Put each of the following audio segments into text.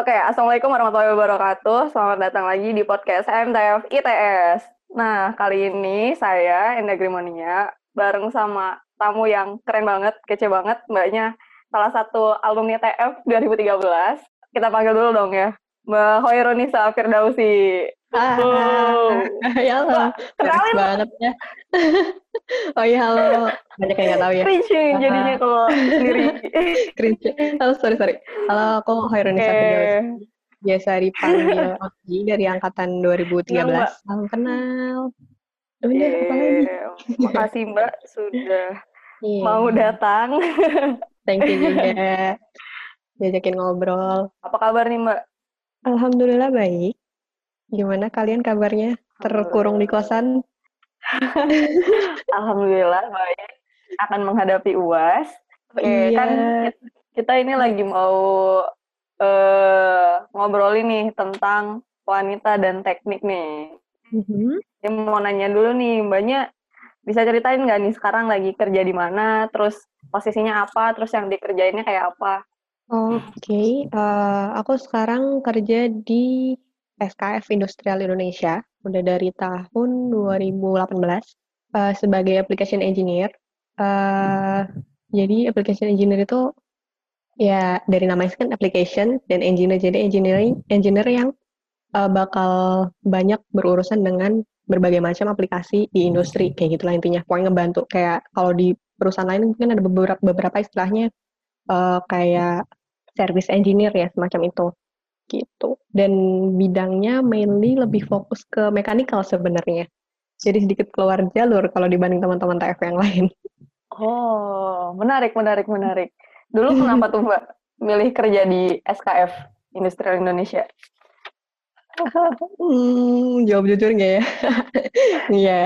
Oke, Assalamualaikum warahmatullahi wabarakatuh. Selamat datang lagi di podcast MTF ITS. Nah, kali ini saya, Enda Grimonia, bareng sama tamu yang keren banget, kece banget, mbaknya salah satu alumni TF 2013. Kita panggil dulu dong ya, Mbak Hoirunisa Firdausi. Ah, Wow. ya halo, Kenalin banget ya. oh iya halo, banyak yang nggak tahu ya. Cringe jadinya kalau sendiri. Cringe. Oh sorry sorry. Halo, aku Hoirunisa Oke. Firdaus. Biasa dipanggil Oki dari angkatan 2013. Kenal, Mbak. Salam kenal. Udah, apa lagi? Iya, Makasih Mbak sudah Iya. mau datang. Thank you juga. Diajakin ngobrol. Apa kabar nih Mbak? Alhamdulillah baik. Gimana kalian kabarnya? Terkurung di kosan? Alhamdulillah baik. Akan menghadapi UAS. Oke, Iya. kan kita- ini lagi mau eh ngobrolin nih tentang wanita dan teknik nih. Mhm. Ya, mau nanya dulu nih, Mbaknya bisa ceritain nggak nih sekarang lagi kerja di mana, terus posisinya apa, terus yang dikerjainnya kayak apa? Oke, eh, aku sekarang kerja di SKF Industrial Indonesia, udah dari tahun 2018 eh, sebagai application engineer. Eh, jadi application engineer itu ya dari namanya kan application dan engineer, jadi engineering engineer yang eh, bakal banyak berurusan dengan berbagai macam aplikasi di industri kayak gitulah intinya. Pokoknya ngebantu kayak kalau di perusahaan lain mungkin ada beberapa beberapa istilahnya eh, kayak service engineer ya semacam itu. Gitu. Dan bidangnya mainly lebih fokus ke mechanical sebenarnya. Jadi sedikit keluar jalur kalau dibanding teman-teman TF yang lain. Oh, menarik, menarik, menarik. Dulu kenapa tuh Mbak milih kerja di SKF Industrial Indonesia? hmm, jawab jujur nggak ya? Iya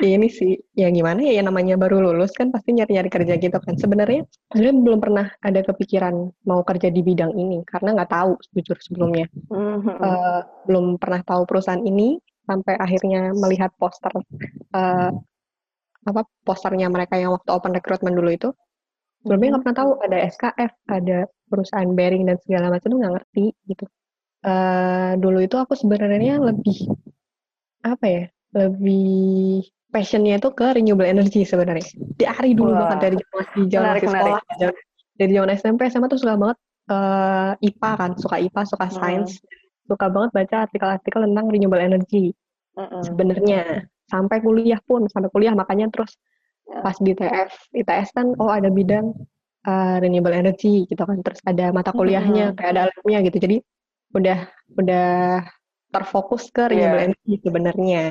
ini sih ya gimana ya yang namanya baru lulus kan pasti nyari-nyari kerja gitu kan. Sebenarnya sebenarnya belum pernah ada kepikiran mau kerja di bidang ini karena nggak tahu jujur sebelumnya. Eh, belum pernah tahu perusahaan ini sampai akhirnya melihat poster eh, apa posternya mereka yang waktu open recruitment dulu itu. Sebelumnya nggak pernah tahu ada SKF ada perusahaan bearing dan segala macam tuh nggak ngerti gitu. Eh, dulu itu aku sebenarnya lebih apa ya lebih passionnya itu ke renewable energy sebenarnya dari dulu Wah. banget dari zaman masih zaman Menarik, masih menarik. sekolah dari- dari zaman SMP SMA tuh suka banget eh, IPA kan suka IPA suka Hmm. sains suka banget baca artikel-artikel tentang renewable energy Mhm. sebenarnya sampai kuliah pun sampai kuliah makanya terus Ya. pas di TF ITS kan oh ada bidang uh, renewable energy gitu kan terus ada mata kuliahnya Mhm. kayak ada alatnya gitu jadi udah udah terfokus ke renewable Iya. energy sebenarnya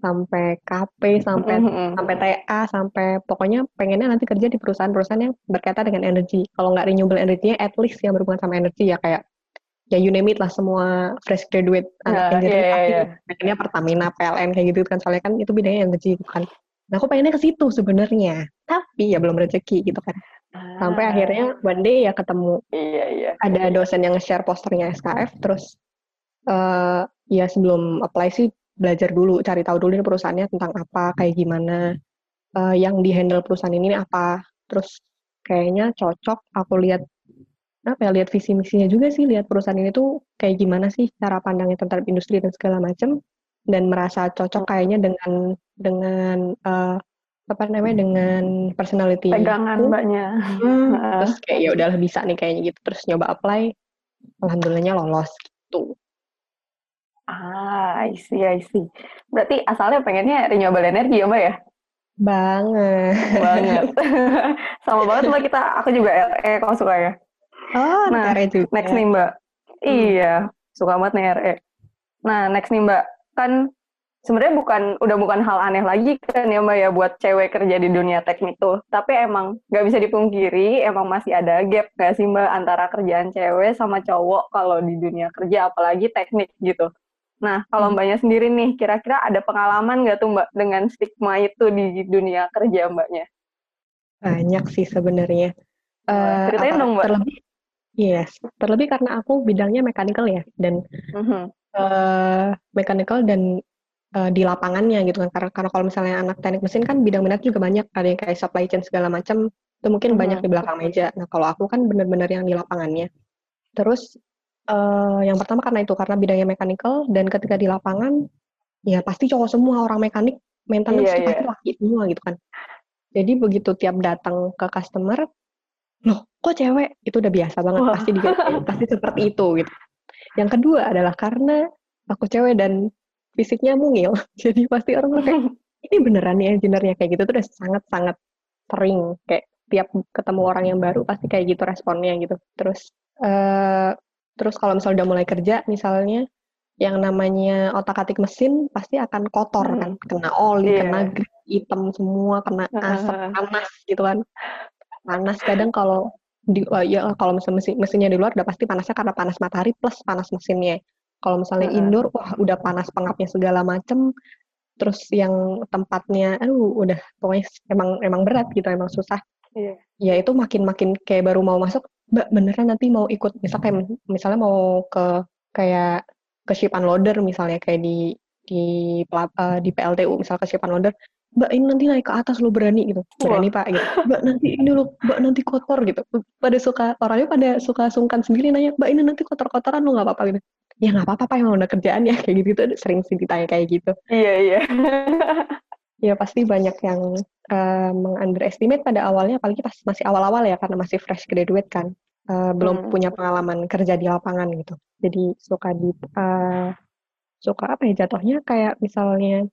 sampai KP sampai Mhm. sampai TA sampai pokoknya pengennya nanti kerja di perusahaan-perusahaan yang berkaitan dengan energi kalau nggak renewable energy at least yang berhubungan sama energi ya kayak ya you name it lah semua fresh graduate anak Nah, engineering iya, pasti iya. pengennya Pertamina, PLN kayak gitu kan soalnya kan itu bidangnya energi gitu kan. Nah aku pengennya ke situ sebenarnya, tapi ya belum rezeki gitu kan. Sampai Ah, akhirnya one day ya ketemu Iya, iya. ada dosen yang nge-share posternya SKF, terus eh ya sebelum apply sih belajar dulu, cari tahu dulu ini perusahaannya tentang apa, kayak gimana, eh, yang di handle perusahaan ini apa, terus kayaknya cocok. Aku lihat apa ya, lihat visi misinya juga sih, lihat perusahaan ini tuh kayak gimana sih cara pandangnya terhadap industri dan segala macam, dan merasa cocok kayaknya dengan dengan eh, apa namanya dengan personality Pegangan Mbaknya. Hmm, Heeh. terus kayak ya udahlah bisa nih kayaknya gitu terus nyoba apply alhamdulillahnya lolos gitu Ah, I see, I see. Berarti asalnya pengennya renewable energy ya Mbak ya? banget Banget. Sama banget Mbak kita, aku juga RE kalau suka ya. oh Nah, nah, juga Next nih Mbak. Iya, suka banget nih RE. Nah, next nih Mbak. Kan sebenarnya bukan udah bukan hal aneh lagi kan ya Mbak ya buat cewek kerja di dunia teknik tuh. Tapi emang nggak bisa dipungkiri, emang masih ada gap nggak sih Mbak antara kerjaan cewek sama cowok kalau di dunia kerja apalagi teknik gitu. Nah, kalau Hmm. Mbaknya sendiri nih, kira-kira ada pengalaman nggak tuh Mbak dengan stigma itu di dunia kerja Mbaknya? banyak sih sebenarnya Eh, ceritain apa- dong, Mbak. terlebih yes terlebih karena aku bidangnya mechanical ya dan Mhm. eh mechanical dan eh, di lapangannya gitu kan karena karena kalau misalnya anak teknik mesin kan bidang minat juga banyak ada yang kayak supply chain segala macam itu mungkin banyak di belakang meja nah kalau aku kan benar-benar yang di lapangannya Terus uh, yang pertama karena itu karena bidangnya mechanical dan ketika di lapangan ya pasti cowok semua orang mekanik maintenance yeah, pasti yeah. laki semua gitu kan. Jadi begitu tiap datang ke customer, loh kok cewek? Itu udah biasa banget Wah. pasti diganti, pasti seperti itu gitu. Yang kedua adalah karena aku cewek dan fisiknya mungil, jadi pasti orang kayak ini beneran nih engineer-nya kayak gitu tuh udah sangat-sangat sering kayak tiap ketemu orang yang baru pasti kayak gitu responnya gitu. Terus uh, terus kalau misalnya udah mulai kerja misalnya yang namanya otak-atik mesin pasti akan kotor hmm. kan, kena oli, yeah. kena hitam semua, kena asap panas gitu kan. Panas kadang kalau di uh, ya kalau misalnya mesin, mesinnya di luar udah pasti panasnya karena panas matahari plus panas mesinnya. Kalau misalnya uh indoor wah udah panas pengapnya segala macem. Terus yang tempatnya aduh udah pokoknya emang emang berat gitu, emang susah. Yeah. Ya itu makin-makin kayak baru mau masuk, Mbak beneran nanti mau ikut? Misalnya kayak misalnya mau ke kayak ke ship unloader misalnya kayak di di uh, di PLTU misal ke ship unloader Mbak ini nanti naik ke atas lo berani gitu. Berani Wah. pak gitu. Mbak nanti ini lo Mbak nanti kotor gitu. Pada suka orangnya pada suka sungkan sendiri nanya Mbak ini nanti kotor-kotoran lo nggak apa-apa gitu. Ya nggak apa-apa pak emang udah kerjaan ya kayak gitu gitu sering sih ditanya kayak gitu. Iya iya ya pasti banyak yang uh, meng-underestimate pada awalnya apalagi pas masih awal-awal ya karena masih fresh graduate kan uh, belum hmm. punya pengalaman kerja di lapangan gitu. Jadi suka di uh, suka apa ya jatuhnya kayak misalnya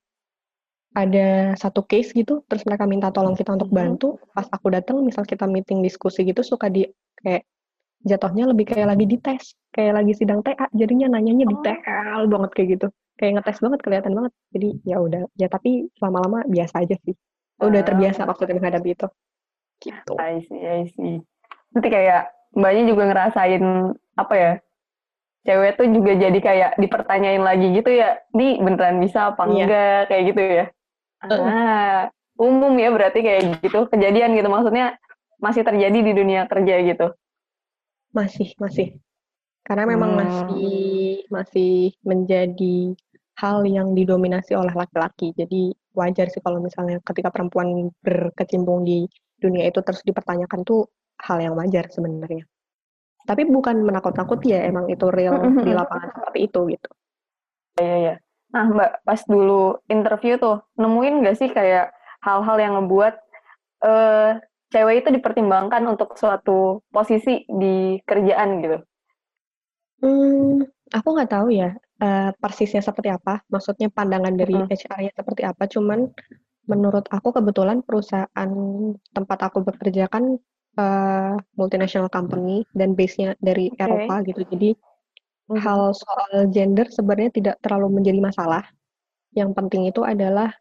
ada satu case gitu, terus mereka minta tolong kita untuk hmm. bantu. Pas aku datang, misal kita meeting diskusi gitu, suka di kayak jatuhnya lebih kayak lagi dites, kayak lagi sidang TA, jadinya nanyanya oh. detail banget kayak gitu, kayak ngetes banget, kelihatan banget. Jadi ya udah, ya tapi lama-lama biasa aja sih. Udah terbiasa waktu menghadapi itu. Gitu. I see, I see. Nanti kayak mbaknya juga ngerasain apa ya cewek tuh juga jadi kayak dipertanyain lagi gitu ya ini beneran bisa apa iya. enggak kayak gitu ya ah umum ya berarti kayak gitu kejadian gitu maksudnya masih terjadi di dunia kerja gitu masih masih karena memang hmm. masih masih menjadi hal yang didominasi oleh laki-laki jadi wajar sih kalau misalnya ketika perempuan berkecimpung di dunia itu terus dipertanyakan tuh hal yang wajar sebenarnya. Tapi bukan menakut-nakut ya, emang itu real di lapangan seperti itu gitu. Iya, iya. Nah, Mbak, pas dulu interview tuh, nemuin nggak sih kayak hal-hal yang ngebuat uh, cewek itu dipertimbangkan untuk suatu posisi di kerjaan gitu? Hmm, aku nggak tahu ya uh, persisnya seperti apa. Maksudnya pandangan dari hmm. HR-nya seperti apa. Cuman menurut aku kebetulan perusahaan tempat aku bekerja kan uh, multinational company dan base-nya dari okay. Eropa gitu. Jadi mm-hmm. hal soal gender sebenarnya tidak terlalu menjadi masalah. Yang penting itu adalah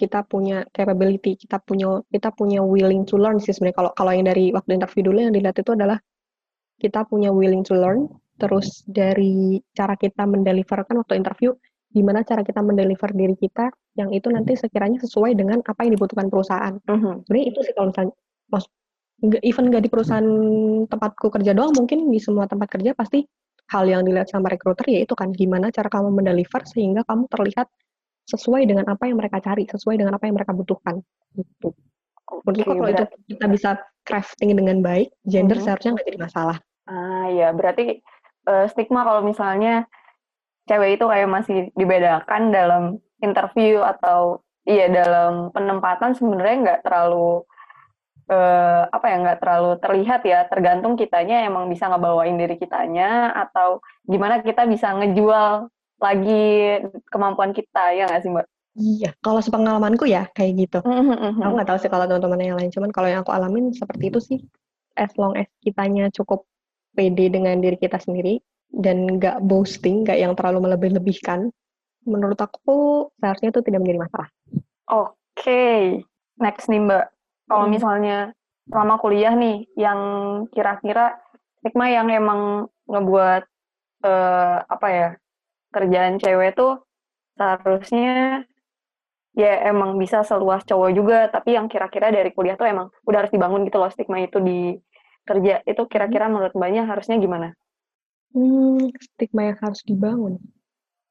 kita punya capability, kita punya kita punya willing to learn sih sebenarnya. Kalau kalau yang dari waktu interview dulu yang dilihat itu adalah kita punya willing to learn, terus dari cara kita mendeliverkan waktu interview, gimana cara kita mendeliver diri kita yang itu nanti sekiranya sesuai dengan apa yang dibutuhkan perusahaan. Mm-hmm. Sebenarnya itu sih kalau misalnya, even nggak di perusahaan tempatku kerja doang, mungkin di semua tempat kerja pasti hal yang dilihat sama recruiter ya itu kan gimana cara kamu mendeliver sehingga kamu terlihat sesuai dengan apa yang mereka cari, sesuai dengan apa yang mereka butuhkan. Gitu. Menurutku kalau itu kita bisa crafting dengan baik, gender uh-huh. seharusnya nggak jadi masalah. Ah ya, berarti uh, stigma kalau misalnya cewek itu kayak masih dibedakan dalam interview atau iya dalam penempatan sebenarnya nggak terlalu uh, apa ya nggak terlalu terlihat ya tergantung kitanya emang bisa ngebawain diri kitanya atau gimana kita bisa ngejual lagi kemampuan kita ya nggak sih mbak? Iya, kalau sepengalamanku ya kayak gitu. Mm-hmm. Aku nggak tahu sih kalau teman-teman yang lain, cuman kalau yang aku alamin seperti itu sih. As long as kitanya cukup pede dengan diri kita sendiri dan nggak boasting, nggak yang terlalu melebih-lebihkan, menurut aku seharusnya itu tidak menjadi masalah. Oke, okay. next nih mbak kalau hmm. misalnya selama kuliah nih yang kira-kira stigma yang emang ngebuat uh, apa ya kerjaan cewek tuh seharusnya ya emang bisa seluas cowok juga tapi yang kira-kira dari kuliah tuh emang udah harus dibangun gitu loh stigma itu di kerja. Itu kira-kira menurut mbaknya harusnya gimana? Hmm, stigma yang harus dibangun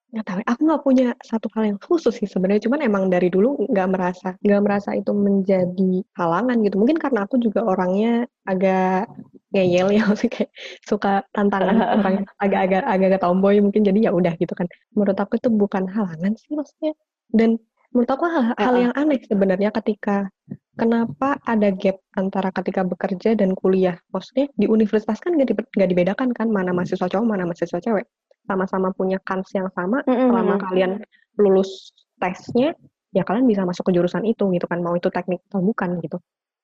Nggak tahu, aku nggak punya satu hal yang khusus sih sebenarnya, cuman emang dari dulu nggak merasa nggak merasa itu menjadi halangan gitu. Mungkin karena aku juga orangnya agak ngeyel ya maksudnya kayak suka tantangan orang yang agak-agak agak tomboy mungkin. Jadi ya udah gitu kan. Menurut aku itu bukan halangan sih maksudnya. Dan menurut aku hal, hal yang aneh sebenarnya ketika kenapa ada gap antara ketika bekerja dan kuliah? Maksudnya di universitas kan nggak di, dibedakan kan mana mahasiswa cowok mana mahasiswa cewek sama-sama punya kans yang sama mm -hmm. selama kalian lulus tesnya ya kalian bisa masuk ke jurusan itu gitu kan mau itu teknik atau bukan gitu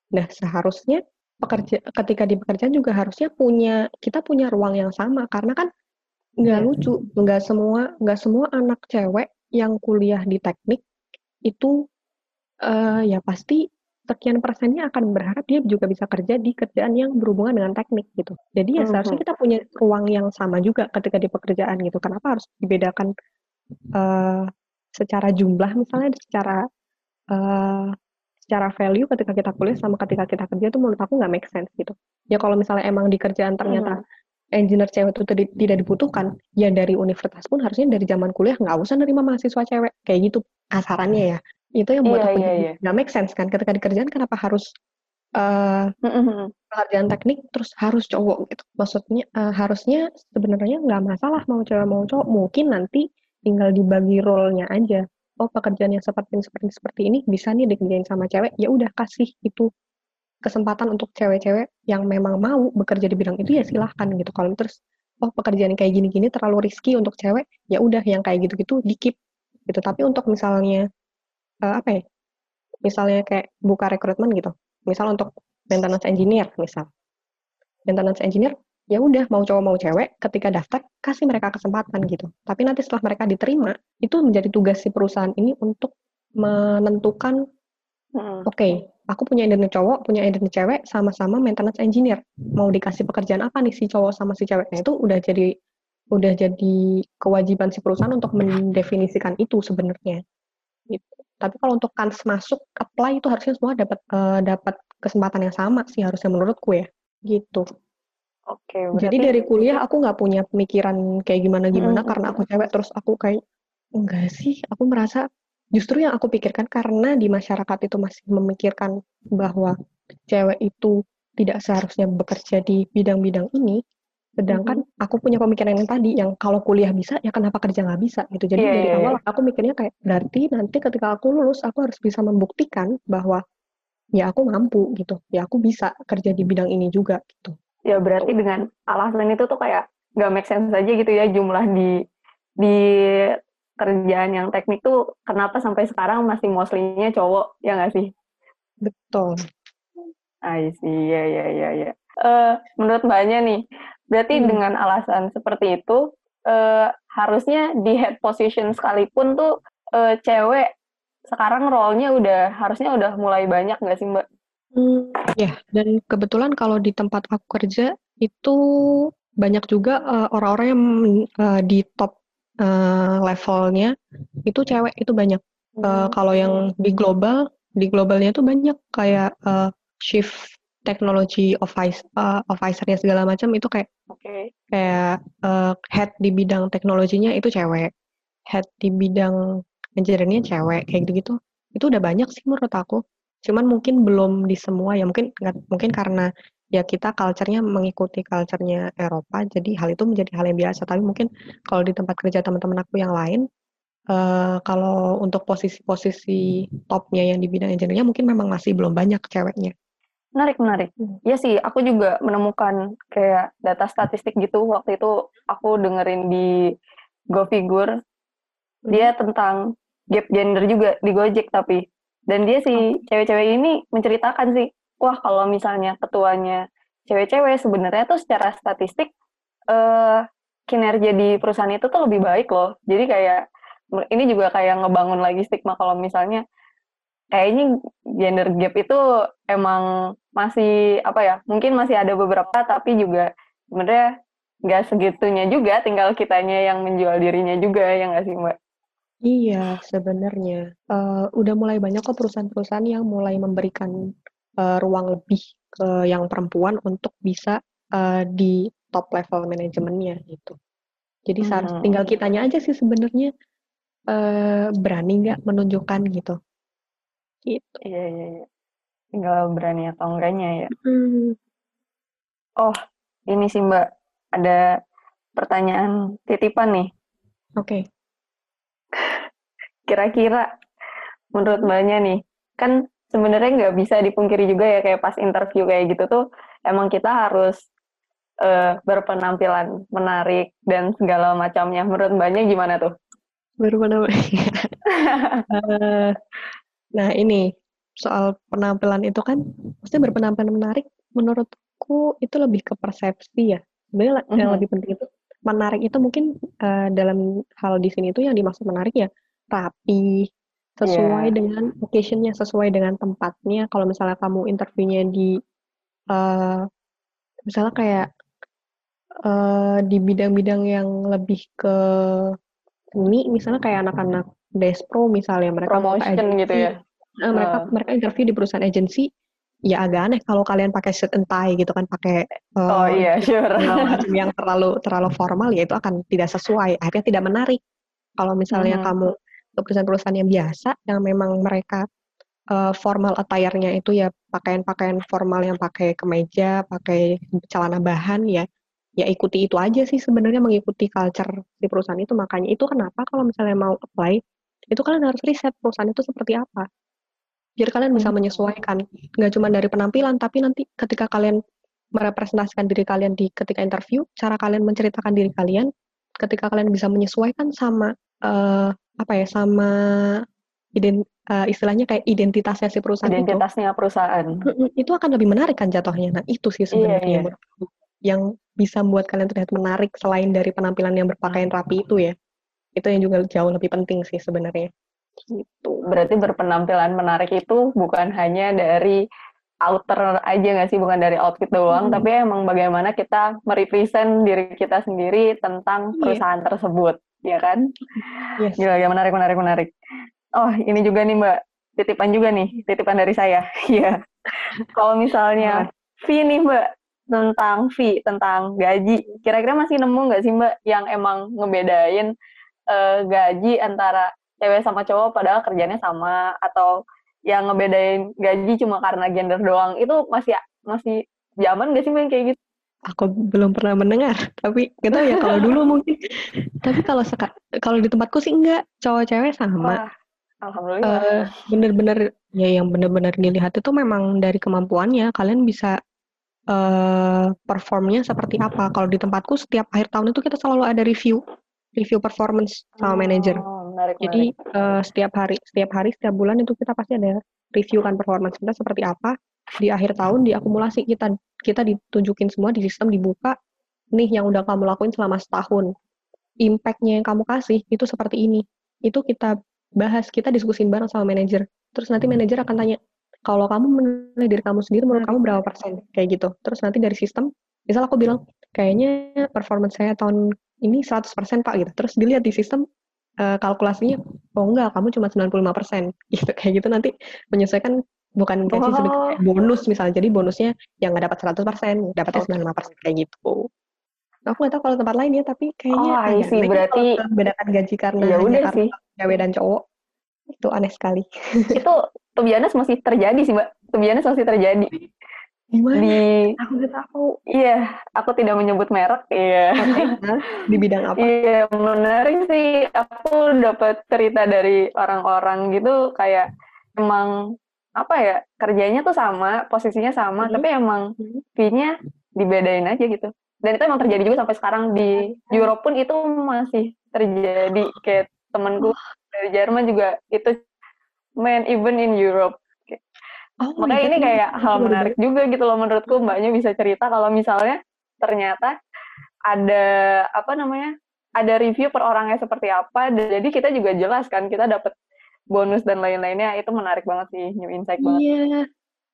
nah seharusnya pekerja ketika di pekerjaan juga harusnya punya kita punya ruang yang sama karena kan nggak iya. lucu nggak semua nggak semua anak cewek yang kuliah di teknik itu uh, ya pasti sekian persennya akan berharap dia juga bisa kerja di kerjaan yang berhubungan dengan teknik gitu. Jadi ya mm-hmm. seharusnya kita punya ruang yang sama juga ketika di pekerjaan gitu. Kenapa harus dibedakan uh, secara jumlah misalnya secara uh, secara value ketika kita kuliah sama ketika kita kerja itu menurut aku nggak make sense gitu. Ya kalau misalnya emang di kerjaan ternyata hmm. engineer cewek itu tidak dibutuhkan, ya dari universitas pun harusnya dari zaman kuliah nggak usah nerima mahasiswa cewek kayak gitu kasarannya ya. Itu yang buat yeah, aku yeah, yeah. nggak make sense kan ketika di kerjaan kenapa harus uh, mm-hmm. pekerjaan teknik terus harus cowok gitu. Maksudnya uh, harusnya sebenarnya nggak masalah mau cewek mau cowok, mungkin nanti tinggal dibagi role-nya aja oh pekerjaan yang seperti seperti seperti ini bisa nih dikerjain sama cewek ya udah kasih itu kesempatan untuk cewek-cewek yang memang mau bekerja di bidang itu ya silahkan gitu kalau terus oh pekerjaan kayak gini-gini terlalu riski untuk cewek ya udah yang kayak gitu-gitu dikip gitu tapi untuk misalnya uh, apa ya? Misalnya kayak buka rekrutmen gitu. Misal untuk maintenance engineer misal. Maintenance engineer ya udah mau cowok mau cewek ketika daftar kasih mereka kesempatan gitu. Tapi nanti setelah mereka diterima itu menjadi tugas si perusahaan ini untuk menentukan hmm. oke okay, aku punya identitas cowok punya identitas cewek sama-sama maintenance engineer. Mau dikasih pekerjaan apa nih si cowok sama si ceweknya itu udah jadi udah jadi kewajiban si perusahaan untuk mendefinisikan itu sebenarnya. Gitu tapi kalau untuk kans masuk apply itu harusnya semua dapat uh, dapat kesempatan yang sama sih harusnya menurutku ya gitu Oke, berarti... Jadi dari kuliah aku nggak punya pemikiran kayak gimana-gimana hmm. karena aku cewek terus aku kayak enggak sih, aku merasa justru yang aku pikirkan karena di masyarakat itu masih memikirkan bahwa cewek itu tidak seharusnya bekerja di bidang-bidang ini, sedangkan hmm. aku punya pemikiran yang tadi yang kalau kuliah bisa ya kenapa kerja nggak bisa gitu. Jadi yeah, dari yeah, awal yeah. aku mikirnya kayak berarti nanti ketika aku lulus aku harus bisa membuktikan bahwa ya aku mampu gitu, ya aku bisa kerja di bidang ini juga gitu ya berarti dengan alasan itu tuh kayak nggak make sense aja gitu ya jumlah di di kerjaan yang teknik tuh kenapa sampai sekarang masih mostly-nya cowok ya nggak sih? Betul. I see, ya ya ya ya. Uh, menurut mbaknya nih, berarti hmm. dengan alasan seperti itu uh, harusnya di head position sekalipun tuh uh, cewek sekarang role-nya udah harusnya udah mulai banyak nggak sih mbak? Hmm, ya, dan kebetulan kalau di tempat aku kerja itu banyak juga uh, orang-orang yang uh, di top uh, levelnya itu cewek itu banyak. Uh, kalau yang di global, di globalnya itu banyak kayak uh, shift teknologi office uh, officernya segala macam itu kayak okay. kayak uh, head di bidang teknologinya itu cewek, head di bidang engineeringnya cewek kayak gitu-gitu. Itu udah banyak sih menurut aku. Cuman mungkin belum di semua ya mungkin mungkin karena ya kita culture-nya mengikuti culture-nya Eropa jadi hal itu menjadi hal yang biasa tapi mungkin kalau di tempat kerja teman-teman aku yang lain uh, kalau untuk posisi-posisi topnya yang di bidang engineering mungkin memang masih belum banyak ceweknya menarik menarik hmm. Iya sih aku juga menemukan kayak data statistik gitu waktu itu aku dengerin di GoFigure hmm. dia tentang gap gender juga di Gojek tapi dan dia si cewek-cewek ini menceritakan sih, wah kalau misalnya ketuanya cewek-cewek sebenarnya tuh secara statistik uh, kinerja di perusahaan itu tuh lebih baik loh. Jadi kayak ini juga kayak ngebangun lagi stigma kalau misalnya kayaknya gender gap itu emang masih apa ya mungkin masih ada beberapa tapi juga sebenarnya nggak segitunya juga tinggal kitanya yang menjual dirinya juga yang nggak sih mbak Iya, sebenarnya, uh, udah mulai banyak kok perusahaan-perusahaan yang mulai memberikan, uh, ruang lebih ke yang perempuan untuk bisa, uh, di top level manajemennya gitu. Jadi hmm. tinggal kitanya aja sih sebenarnya, uh, berani nggak menunjukkan gitu. Gitu. Iya iya iya. Tinggal berani atau enggaknya ya. Hmm. Oh, ini sih Mbak, ada pertanyaan titipan nih. Oke. Okay. Kira-kira menurut Mbaknya nih, kan sebenarnya nggak bisa dipungkiri juga ya kayak pas interview kayak gitu tuh emang kita harus uh, berpenampilan menarik dan segala macamnya. Menurut Mbaknya gimana tuh? Berpenampilan. uh, nah ini soal penampilan itu kan, maksudnya berpenampilan menarik menurutku itu lebih ke persepsi ya. Sebenarnya mm -hmm. yang lebih penting itu menarik itu mungkin uh, dalam hal di sini itu yang dimaksud menarik ya rapi, sesuai yeah. dengan occasionnya, sesuai dengan tempatnya. Kalau misalnya kamu interviewnya di uh, misalnya kayak uh, di bidang-bidang yang lebih ke seni, misalnya kayak anak-anak despro misalnya mereka promotion gitu ya. Uh, mereka uh. mereka interview di perusahaan agensi ya agak aneh kalau kalian pakai suit and tie gitu kan pakai uh, oh iya sure macam yang terlalu terlalu formal ya itu akan tidak sesuai akhirnya tidak menarik kalau misalnya hmm. kamu ke perusahaan-perusahaan yang biasa yang memang mereka uh, formal attire-nya itu ya pakaian-pakaian formal yang pakai kemeja pakai celana bahan ya ya ikuti itu aja sih sebenarnya mengikuti culture di perusahaan itu makanya itu kenapa kalau misalnya mau apply itu kalian harus riset perusahaan itu seperti apa. Biar kalian bisa hmm. menyesuaikan. Nggak cuma dari penampilan tapi nanti ketika kalian merepresentasikan diri kalian di ketika interview cara kalian menceritakan diri kalian ketika kalian bisa menyesuaikan sama uh, apa ya sama ident, uh, istilahnya kayak identitasnya si perusahaan identitasnya itu, perusahaan itu akan lebih menarik kan jatuhnya. Nah itu sih sebenarnya iya, iya. yang bisa membuat kalian terlihat menarik selain dari penampilan yang berpakaian rapi itu ya itu yang juga jauh lebih penting sih sebenarnya Gitu. Berarti berpenampilan menarik itu bukan hanya dari outer aja nggak sih, bukan dari outfit doang, hmm. tapi emang bagaimana kita merepresent diri kita sendiri tentang iya. perusahaan yeah. tersebut, ya kan? Yes. Gila, gila, menarik, menarik, menarik. Oh, ini juga nih Mbak, titipan juga nih, titipan dari saya. Iya. Kalau misalnya fee nih Mbak, tentang fee, tentang gaji, kira-kira masih nemu nggak sih Mbak yang emang ngebedain uh, gaji antara cewek sama cowok padahal kerjanya sama atau yang ngebedain gaji cuma karena gender doang itu masih masih zaman gak sih main kayak gitu? Aku belum pernah mendengar, tapi nggak tahu ya kalau dulu mungkin. tapi kalau kalau di tempatku sih enggak, cowok cewek sama. Wah, alhamdulillah. Uh, bener-bener ya yang bener-bener dilihat itu memang dari kemampuannya. Kalian bisa uh, performnya seperti apa. Kalau di tempatku setiap akhir tahun itu kita selalu ada review, review performance sama oh. manajer menarik. Jadi menarik. Uh, setiap hari, setiap hari, setiap bulan itu kita pasti ada review kan performance kita seperti apa. Di akhir tahun diakumulasi kita kita ditunjukin semua di sistem dibuka. Nih yang udah kamu lakuin selama setahun. Impactnya yang kamu kasih itu seperti ini. Itu kita bahas, kita diskusin bareng sama manajer. Terus nanti manajer akan tanya, kalau kamu menilai diri kamu sendiri menurut kamu berapa persen kayak gitu. Terus nanti dari sistem, misal aku bilang kayaknya performance saya tahun ini 100% Pak gitu. Terus dilihat di sistem uh, kalkulasinya oh enggak kamu cuma 95 persen gitu kayak gitu. Nanti menyesuaikan bukan gaji oh. bonus misalnya. Jadi bonusnya yang nggak dapat 100 persen dapatnya okay. 95 persen kayak gitu. Aku nggak tahu kalau tempat lain ya tapi kayaknya oh, agak sih, berarti bedakan gaji karena ya udah sih. cewek dan cowok. Itu aneh sekali. Itu tubianas masih terjadi sih mbak. Tubianas masih terjadi Gimana? Di aku nggak tahu. Iya, aku tidak menyebut merek. Iya. di bidang apa? Iya, menarik sih. Aku dapat cerita dari orang-orang gitu kayak emang apa ya kerjanya tuh sama, posisinya sama, hmm. tapi emang hmm. fee-nya dibedain aja gitu. Dan itu emang terjadi juga sampai sekarang di Europe pun itu masih terjadi. Kayak temenku dari Jerman juga itu main even in Europe Oh Makanya ini kayak hal menarik juga gitu loh menurutku mbaknya bisa cerita kalau misalnya ternyata ada apa namanya ada review per orangnya seperti apa jadi kita juga jelas kan kita dapat bonus dan lain-lainnya itu menarik banget sih new insight banget. Iya.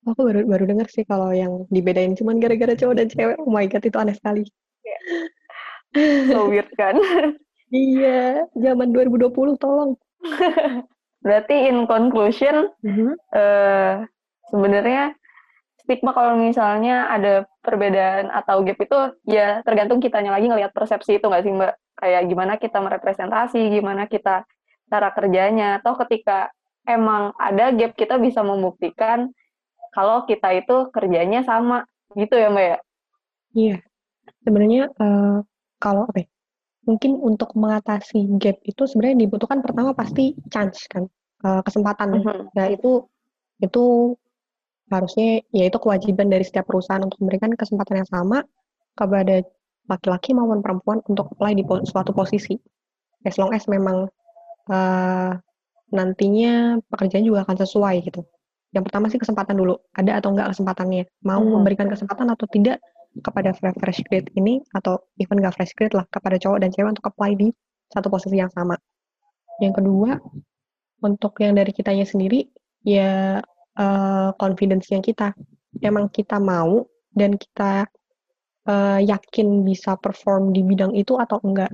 Aku baru baru dengar sih kalau yang dibedain cuman gara-gara cowok dan cewek. Oh my god itu aneh sekali. Yeah. So weird kan? iya, zaman 2020 tolong. Berarti in conclusion, mm -hmm. uh, sebenarnya stigma kalau misalnya ada perbedaan atau gap itu ya tergantung kitanya lagi ngelihat persepsi itu nggak sih mbak kayak gimana kita merepresentasi gimana kita cara kerjanya atau ketika emang ada gap kita bisa membuktikan kalau kita itu kerjanya sama gitu ya mbak ya Iya, sebenarnya uh, kalau apa ya, mungkin untuk mengatasi gap itu sebenarnya dibutuhkan pertama pasti chance kan, uh, kesempatan. Uh -huh. Nah itu itu harusnya ya itu kewajiban dari setiap perusahaan untuk memberikan kesempatan yang sama kepada laki-laki maupun perempuan untuk apply di suatu posisi. As long as memang uh, nantinya pekerjaan juga akan sesuai gitu. Yang pertama sih kesempatan dulu, ada atau enggak kesempatannya, mau -huh. memberikan kesempatan atau tidak kepada fresh grade ini atau even gak fresh grade lah kepada cowok dan cewek untuk apply di satu posisi yang sama. Yang kedua, untuk yang dari kitanya sendiri ya uh, confidence yang kita emang kita mau dan kita uh, yakin bisa perform di bidang itu atau enggak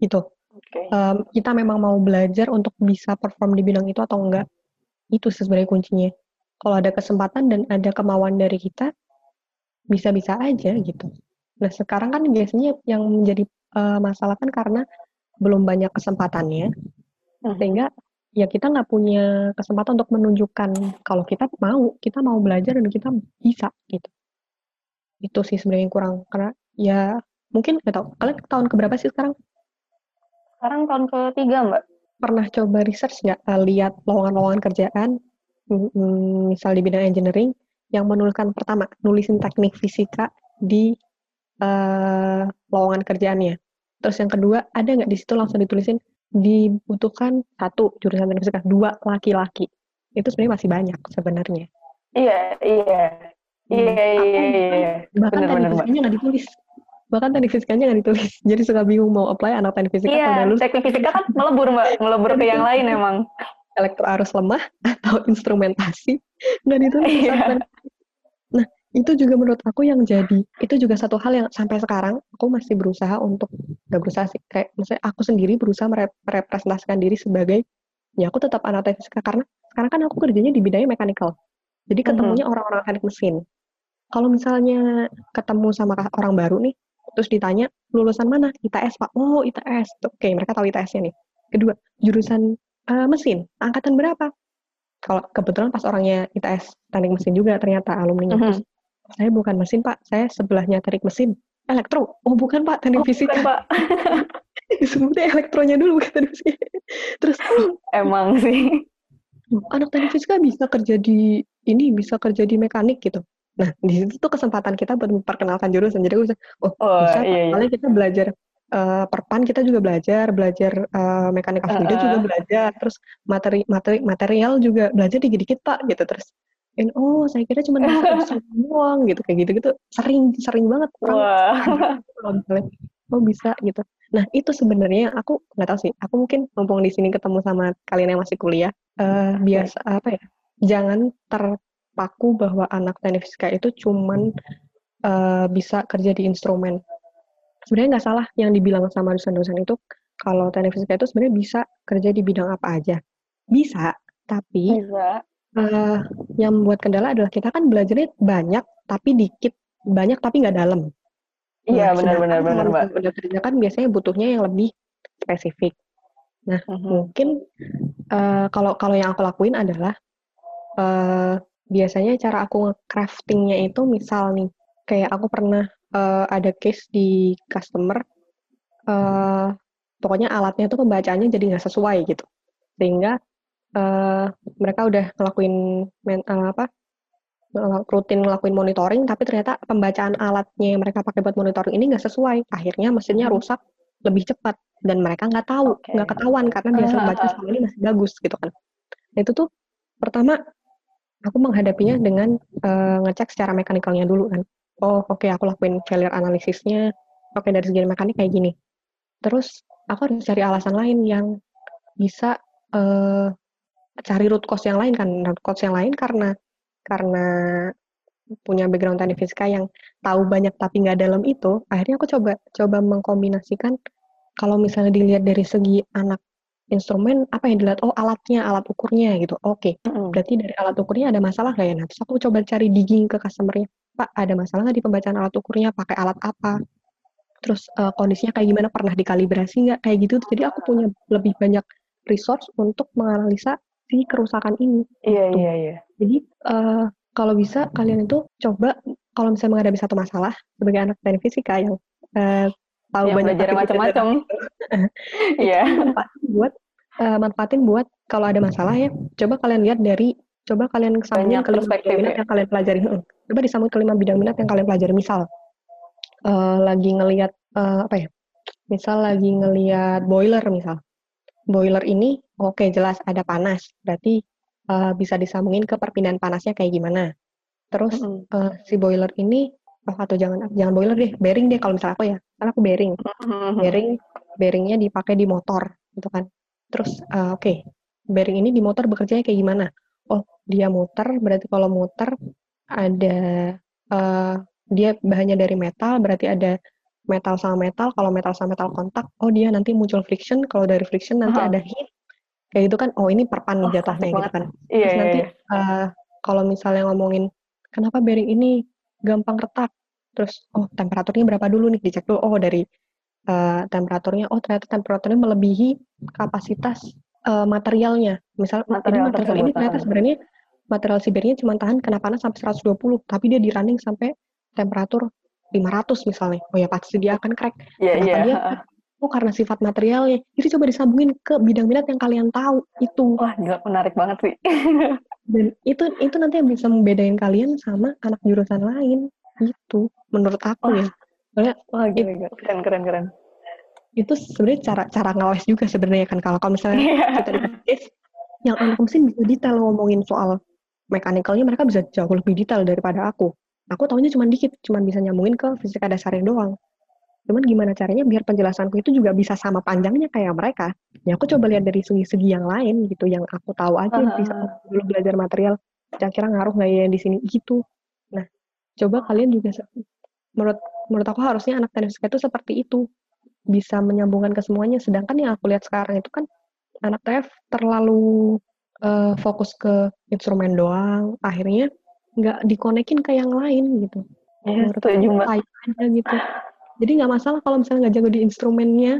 gitu. Okay. Um, kita memang mau belajar untuk bisa perform di bidang itu atau enggak itu sebenarnya kuncinya. Kalau ada kesempatan dan ada kemauan dari kita, bisa-bisa aja gitu. Nah sekarang kan biasanya yang menjadi uh, masalah kan karena belum banyak kesempatannya, hmm. sehingga ya kita nggak punya kesempatan untuk menunjukkan kalau kita mau, kita mau belajar dan kita bisa gitu. Itu sih sebenarnya yang kurang karena ya mungkin nggak tahu. Kalian tahun keberapa sih sekarang? Sekarang tahun ketiga mbak. Pernah coba research nggak uh, lihat lowongan-lowongan kerjaan, mm, misal di bidang engineering, yang menuliskan pertama nulisin teknik fisika di uh, lowongan kerjaannya. Terus yang kedua ada nggak di situ langsung ditulisin dibutuhkan satu jurusan teknik fisika, dua laki-laki. Itu sebenarnya masih banyak sebenarnya. Iya iya iya iya iya. iya. Bahkan bener, teknik fisikanya nggak ditulis. Bahkan teknik fisikanya nggak ditulis. Jadi suka bingung mau apply anak teknik fisika iya, atau teknik fisika kan melebur mbak, melebur ke yang lain emang elektro arus lemah atau instrumentasi nggak ditulis iya itu juga menurut aku yang jadi itu juga satu hal yang sampai sekarang aku masih berusaha untuk gak berusaha sih kayak misalnya aku sendiri berusaha merepresentasikan diri sebagai ya aku tetap anak fisika karena sekarang kan aku kerjanya di bidangnya mechanical. Jadi mhm. ketemunya orang-orang teknik mesin. Kalau misalnya ketemu sama orang baru nih terus ditanya lulusan mana? ITS pak. Oh ITS oke okay, mereka tahu ITS-nya nih. Kedua jurusan uh, mesin angkatan berapa? Kalau kebetulan pas orangnya ITS teknik mesin juga ternyata alumni mm-hmm saya bukan mesin pak, saya sebelahnya teknik mesin. Elektro? Oh bukan pak, teknik oh, fisika. Bukan, pak. Disebutnya elektronya dulu bukan teknik fisika. Terus emang sih. Anak teknik fisika bisa kerja di ini, bisa kerja di mekanik gitu. Nah, di situ tuh kesempatan kita buat memperkenalkan jurusan. Jadi aku bisa, oh, oh bisa, iya, iya. kita belajar uh, perpan kita juga belajar, belajar uh, mekanik uh, video juga belajar, terus materi materi material juga belajar dikit-dikit pak, gitu terus and oh saya kira cuma bisa doang gitu kayak gitu gitu sering sering banget. Orang oh bisa gitu. Nah itu sebenarnya aku nggak tahu sih. Aku mungkin mumpung di sini ketemu sama kalian yang masih kuliah uh, biasa apa ya jangan terpaku bahwa anak teknik fisika itu cuman uh, bisa kerja di instrumen. Sebenarnya nggak salah yang dibilang sama dosen-dosen itu kalau teknik fisika itu sebenarnya bisa kerja di bidang apa aja. Bisa tapi bisa uh, yang membuat kendala adalah kita kan belajarnya banyak tapi dikit, banyak tapi nggak dalam. Iya benar benar benar mbak. Benar kerja kan biasanya butuhnya yang lebih spesifik. Nah uh -huh. mungkin uh, kalau kalau yang aku lakuin adalah uh, biasanya cara aku craftingnya itu misal nih kayak aku pernah uh, ada case di customer uh, pokoknya alatnya tuh pembacaannya jadi nggak sesuai gitu sehingga uh, mereka udah ngelakuin men, uh, apa rutin ngelakuin monitoring tapi ternyata pembacaan alatnya yang mereka pakai buat monitoring ini nggak sesuai. Akhirnya mesinnya hmm. rusak lebih cepat dan mereka nggak tahu nggak okay. ketahuan karena biasa uh, baca selama ini masih bagus gitu kan. Nah, itu tuh pertama aku menghadapinya dengan uh, ngecek secara mekanikalnya dulu kan. Oh oke okay, aku lakuin failure analisisnya. Oke okay, dari segi mekanik kayak gini. Terus aku harus cari alasan lain yang bisa uh, cari root cause yang lain kan root cause yang lain karena karena punya background teknik fisika yang tahu banyak tapi nggak dalam itu akhirnya aku coba coba mengkombinasikan kalau misalnya dilihat dari segi anak instrumen apa yang dilihat? Oh alatnya alat ukurnya gitu. Oke okay. berarti dari alat ukurnya ada masalah nggak ya? Nah terus aku coba cari digging ke customernya. Pak ada masalah nggak di pembacaan alat ukurnya? Pakai alat apa? Terus uh, kondisinya kayak gimana? Pernah dikalibrasi nggak? Kayak gitu. Jadi aku punya lebih banyak resource untuk menganalisa si kerusakan ini. Iya gitu. iya iya. Jadi uh, kalau bisa kalian itu coba kalau misalnya menghadapi satu masalah sebagai anak teknik fisika yang uh, tahu yang banyak belajar macam-macam. Iya. manfaatin buat uh, manfaatin buat kalau ada masalah ya, coba kalian lihat dari coba kalian sambungin ke lima bidang minat ya. yang kalian pelajari. Coba disambung ke lima bidang minat yang kalian pelajari. Misal uh, lagi ngelihat uh, apa ya? Misal lagi ngelihat boiler misal. Boiler ini oke jelas ada panas, berarti uh, bisa disambungin ke perpindahan panasnya kayak gimana. Terus mm -hmm. uh, si boiler ini oh atau jangan jangan boiler deh, bearing deh kalau misalnya aku ya, karena aku bearing. Mm -hmm. Bearing bearingnya dipakai di motor gitu kan. Terus uh, oke, okay, bearing ini di motor bekerjanya kayak gimana? Oh, dia muter, berarti kalau muter ada uh, dia bahannya dari metal, berarti ada metal sama metal. Kalau metal sama metal kontak, oh dia nanti muncul friction. Kalau dari friction nanti uh-huh. ada heat. Kayak gitu kan, oh ini perpan oh, jatuhnya gitu kan. Iya, Terus iya, nanti Uh, kalau misalnya ngomongin kenapa bearing ini gampang retak, terus oh temperaturnya berapa dulu nih dicek dulu. Oh dari uh, temperaturnya, oh ternyata temperaturnya melebihi kapasitas uh, materialnya. Misal material, ini material ini ternyata sebenarnya material sibirnya cuma tahan kena panas sampai 120, tapi dia di running sampai temperatur 500 misalnya. Oh ya pasti dia akan crack. Yeah, Kenapa yeah. dia Oh karena sifat materialnya. Itu coba disambungin ke bidang minat yang kalian tahu itu. Wah, gila menarik banget sih. Dan itu itu nanti yang bisa membedain kalian sama anak jurusan lain. Itu menurut aku ya. Soalnya, wah gila, gila. keren keren keren itu sebenarnya cara cara ngeles juga sebenarnya kan kalau kalau misalnya yeah. kita di yang anak mesin bisa detail ngomongin soal mekanikalnya mereka bisa jauh lebih detail daripada aku. Aku tahunya cuma dikit, cuma bisa nyambungin ke fisika dasarnya doang. Cuman gimana caranya biar penjelasanku itu juga bisa sama panjangnya kayak mereka. Ya aku coba lihat dari segi-segi yang lain gitu, yang aku tahu aja uh -huh. bisa dulu belajar material. Kira-kira ngaruh nggak ya di sini gitu. Nah, coba kalian juga menurut menurut aku harusnya anak teknik fisika itu seperti itu bisa menyambungkan ke semuanya. Sedangkan yang aku lihat sekarang itu kan anak TF terlalu uh, fokus ke instrumen doang, akhirnya nggak dikonekin ke yang lain gitu. Ya, Menurut aku aja gitu. Jadi nggak masalah kalau misalnya nggak jago di instrumennya,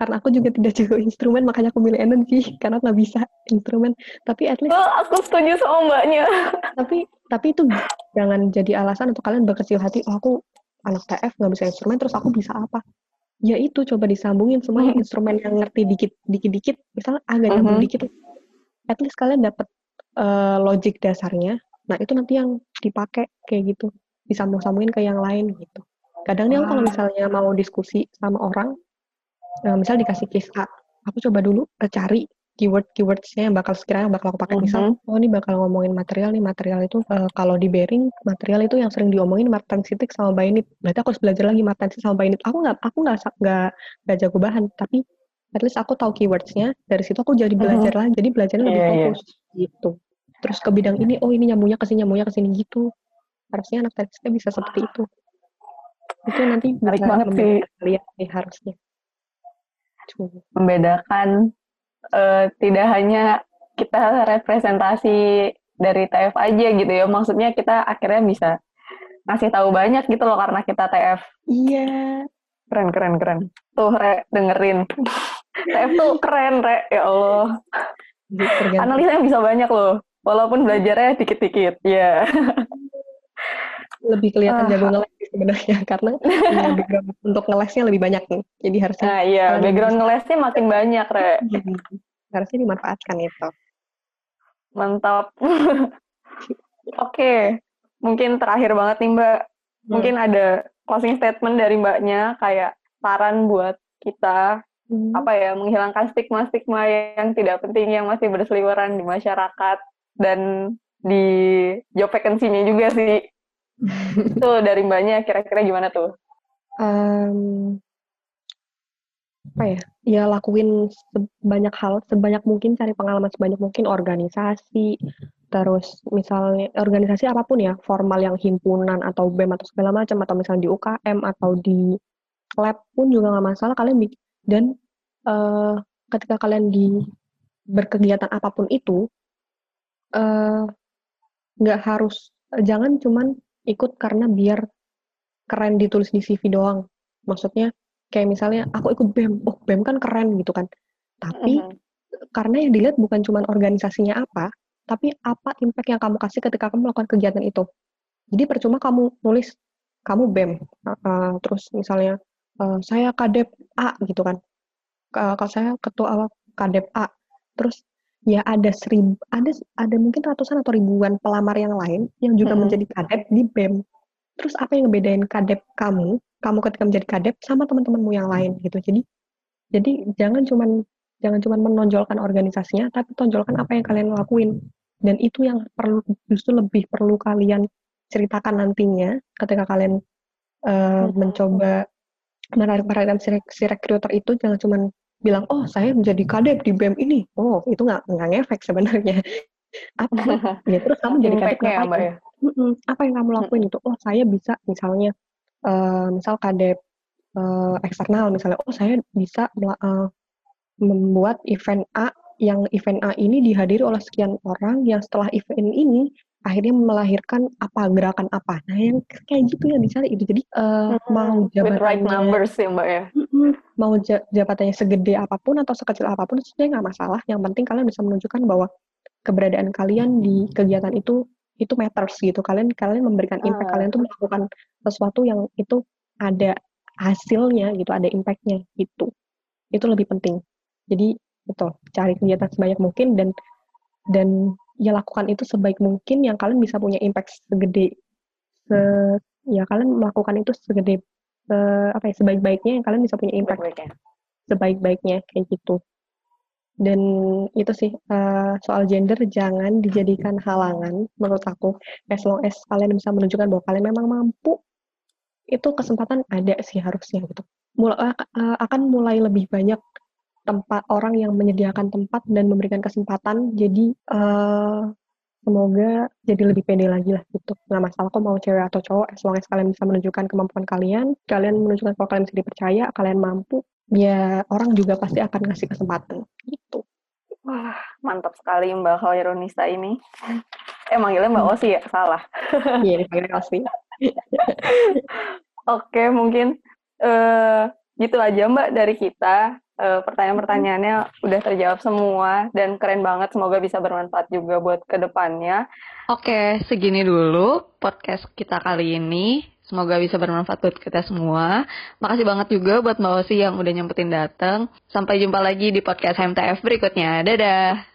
karena aku juga tidak jago instrumen, makanya aku milih energi karena nggak bisa instrumen. Tapi at least. Oh, aku setuju sama mbaknya. tapi tapi itu jangan jadi alasan untuk kalian berkecil hati. Oh, aku anak TF nggak bisa instrumen, terus aku bisa apa? ya itu coba disambungin semua hmm. instrumen yang ngerti dikit dikit dikit misalnya agak nyambung hmm. dikit at least kalian dapat uh, eh, logic dasarnya nah itu nanti yang dipakai kayak gitu disambung-sambungin ke yang lain gitu kadang nih kalau misalnya mau diskusi sama orang nah misal dikasih case A aku coba dulu uh, cari keyword keywordsnya yang bakal sekiranya bakal aku pakai mm -hmm. misal oh ini bakal ngomongin material nih material itu uh, kalau di bearing material itu yang sering diomongin martensitic sama bainit berarti aku harus belajar lagi martensitic sama bainit aku nggak aku nggak nggak jago bahan tapi at least aku tahu keywordsnya dari situ aku jadi belajar mm -hmm. lagi jadi belajarnya lebih yeah, iya. fokus yeah. gitu terus ke bidang ini oh ini nyambungnya ke sini nyambungnya ke sini gitu harusnya anak tekniknya bisa seperti itu itu nanti menarik banget sih kalian nih harusnya membedakan uh, tidak hanya kita representasi dari TF aja gitu ya. Maksudnya kita akhirnya bisa ngasih tahu banyak gitu loh karena kita TF. Iya. Keren, keren, keren. Tuh, Re, dengerin. TF tuh keren, Re. Ya Allah. Analisanya bisa banyak loh. Walaupun belajarnya dikit-dikit. Ya. Yeah. Lebih kelihatan uh. jago ngeles sebenarnya. Karena untuk ngelesnya lebih banyak nih. Jadi harusnya... Nah, iya. Background ngelesnya makin banyak, Re. Iya harusnya dimanfaatkan itu. Mantap. Oke, okay. mungkin terakhir banget nih Mbak. Hmm. Mungkin ada closing statement dari Mbaknya kayak saran buat kita hmm. apa ya menghilangkan stigma-stigma yang tidak penting yang masih berseliweran di masyarakat dan di job vacancy-nya juga sih. Itu dari Mbaknya kira-kira gimana tuh? Um, apa ya, ya lakuin sebanyak hal, sebanyak mungkin cari pengalaman sebanyak mungkin organisasi, terus misalnya organisasi apa pun ya, formal yang himpunan atau BEM atau segala macam atau misalnya di UKM atau di lab pun juga nggak masalah kalian dan uh, ketika kalian di berkegiatan apa pun itu uh, nggak harus jangan cuman ikut karena biar keren ditulis di CV doang maksudnya kayak misalnya aku ikut BEM, oh BEM kan keren gitu kan. Tapi uh -huh. karena yang dilihat bukan cuma organisasinya apa, tapi apa impact yang kamu kasih ketika kamu melakukan kegiatan itu. Jadi percuma kamu nulis kamu BEM, uh, terus misalnya uh, saya kadep A gitu kan, kalau saya ketua kadep A, terus ya ada seribu, ada ada mungkin ratusan atau ribuan pelamar yang lain yang juga hmm. menjadi kadep di BEM. Terus apa yang ngebedain kadep kamu, kamu ketika menjadi kadep sama teman-temanmu yang lain gitu. Jadi jadi jangan cuman jangan cuman menonjolkan organisasinya, tapi tonjolkan apa yang kalian lakuin. Dan itu yang perlu justru lebih perlu kalian ceritakan nantinya ketika kalian uh, hmm. mencoba menarik perhatian si, si recruiter itu jangan cuma bilang oh saya menjadi kadep di BEM ini. Oh itu nggak nggak ngefek sebenarnya. Apa? Ya terus kamu jadi kadep ya, mbak ya? apa yang kamu lakuin itu? Oh saya bisa misalnya uh, misal kadep uh, eksternal misalnya oh saya bisa uh, membuat event A yang event A ini dihadiri oleh sekian orang yang setelah event ini akhirnya melahirkan apa gerakan apa. Nah yang kayak gitu yang dicari itu. Jadi uh, hmm, mau jabatannya right numbers ya mbak ya? Mau jabatannya segede apa pun atau sekecil apa pun sebenarnya nggak masalah. Yang penting kalian bisa menunjukkan bahwa keberadaan kalian di kegiatan itu itu matters gitu. Kalian kalian memberikan impact. Uh. kalian tuh melakukan sesuatu yang itu ada hasilnya gitu ada impactnya gitu. Itu lebih penting. Jadi betul cari kegiatan sebanyak mungkin dan dan ya lakukan itu sebaik mungkin yang kalian bisa punya impact segede. Se ya kalian melakukan itu segede se, apa ya sebaik-baiknya yang kalian bisa punya impact. Sebaik-baiknya. Kayak gitu. Dan itu sih uh, soal gender jangan dijadikan halangan menurut aku. As long as kalian bisa menunjukkan bahwa kalian memang mampu itu kesempatan ada sih harusnya gitu. Mula, uh, akan mulai lebih banyak tempat orang yang menyediakan tempat dan memberikan kesempatan. Jadi uh, semoga jadi lebih pede lagi lah gitu. Nggak masalah kok mau cewek atau cowok as long as kalian bisa menunjukkan kemampuan kalian kalian menunjukkan kalau kalian bisa dipercaya kalian mampu ya orang juga pasti akan ngasih kesempatan gitu. Wah mantap sekali mbak Khairunisa ini. Eh manggilnya mbak Osi ya? Salah. Iya dipanggilnya Osi. Oke mungkin uh, gitu aja mbak dari kita uh, pertanyaan-pertanyaannya udah terjawab semua dan keren banget. Semoga bisa bermanfaat juga buat ke depannya. Oke, segini dulu podcast kita kali ini. Semoga bisa bermanfaat buat kita semua. Makasih banget juga buat Mbak Osi yang udah nyempetin datang. Sampai jumpa lagi di podcast HMTF berikutnya. Dadah!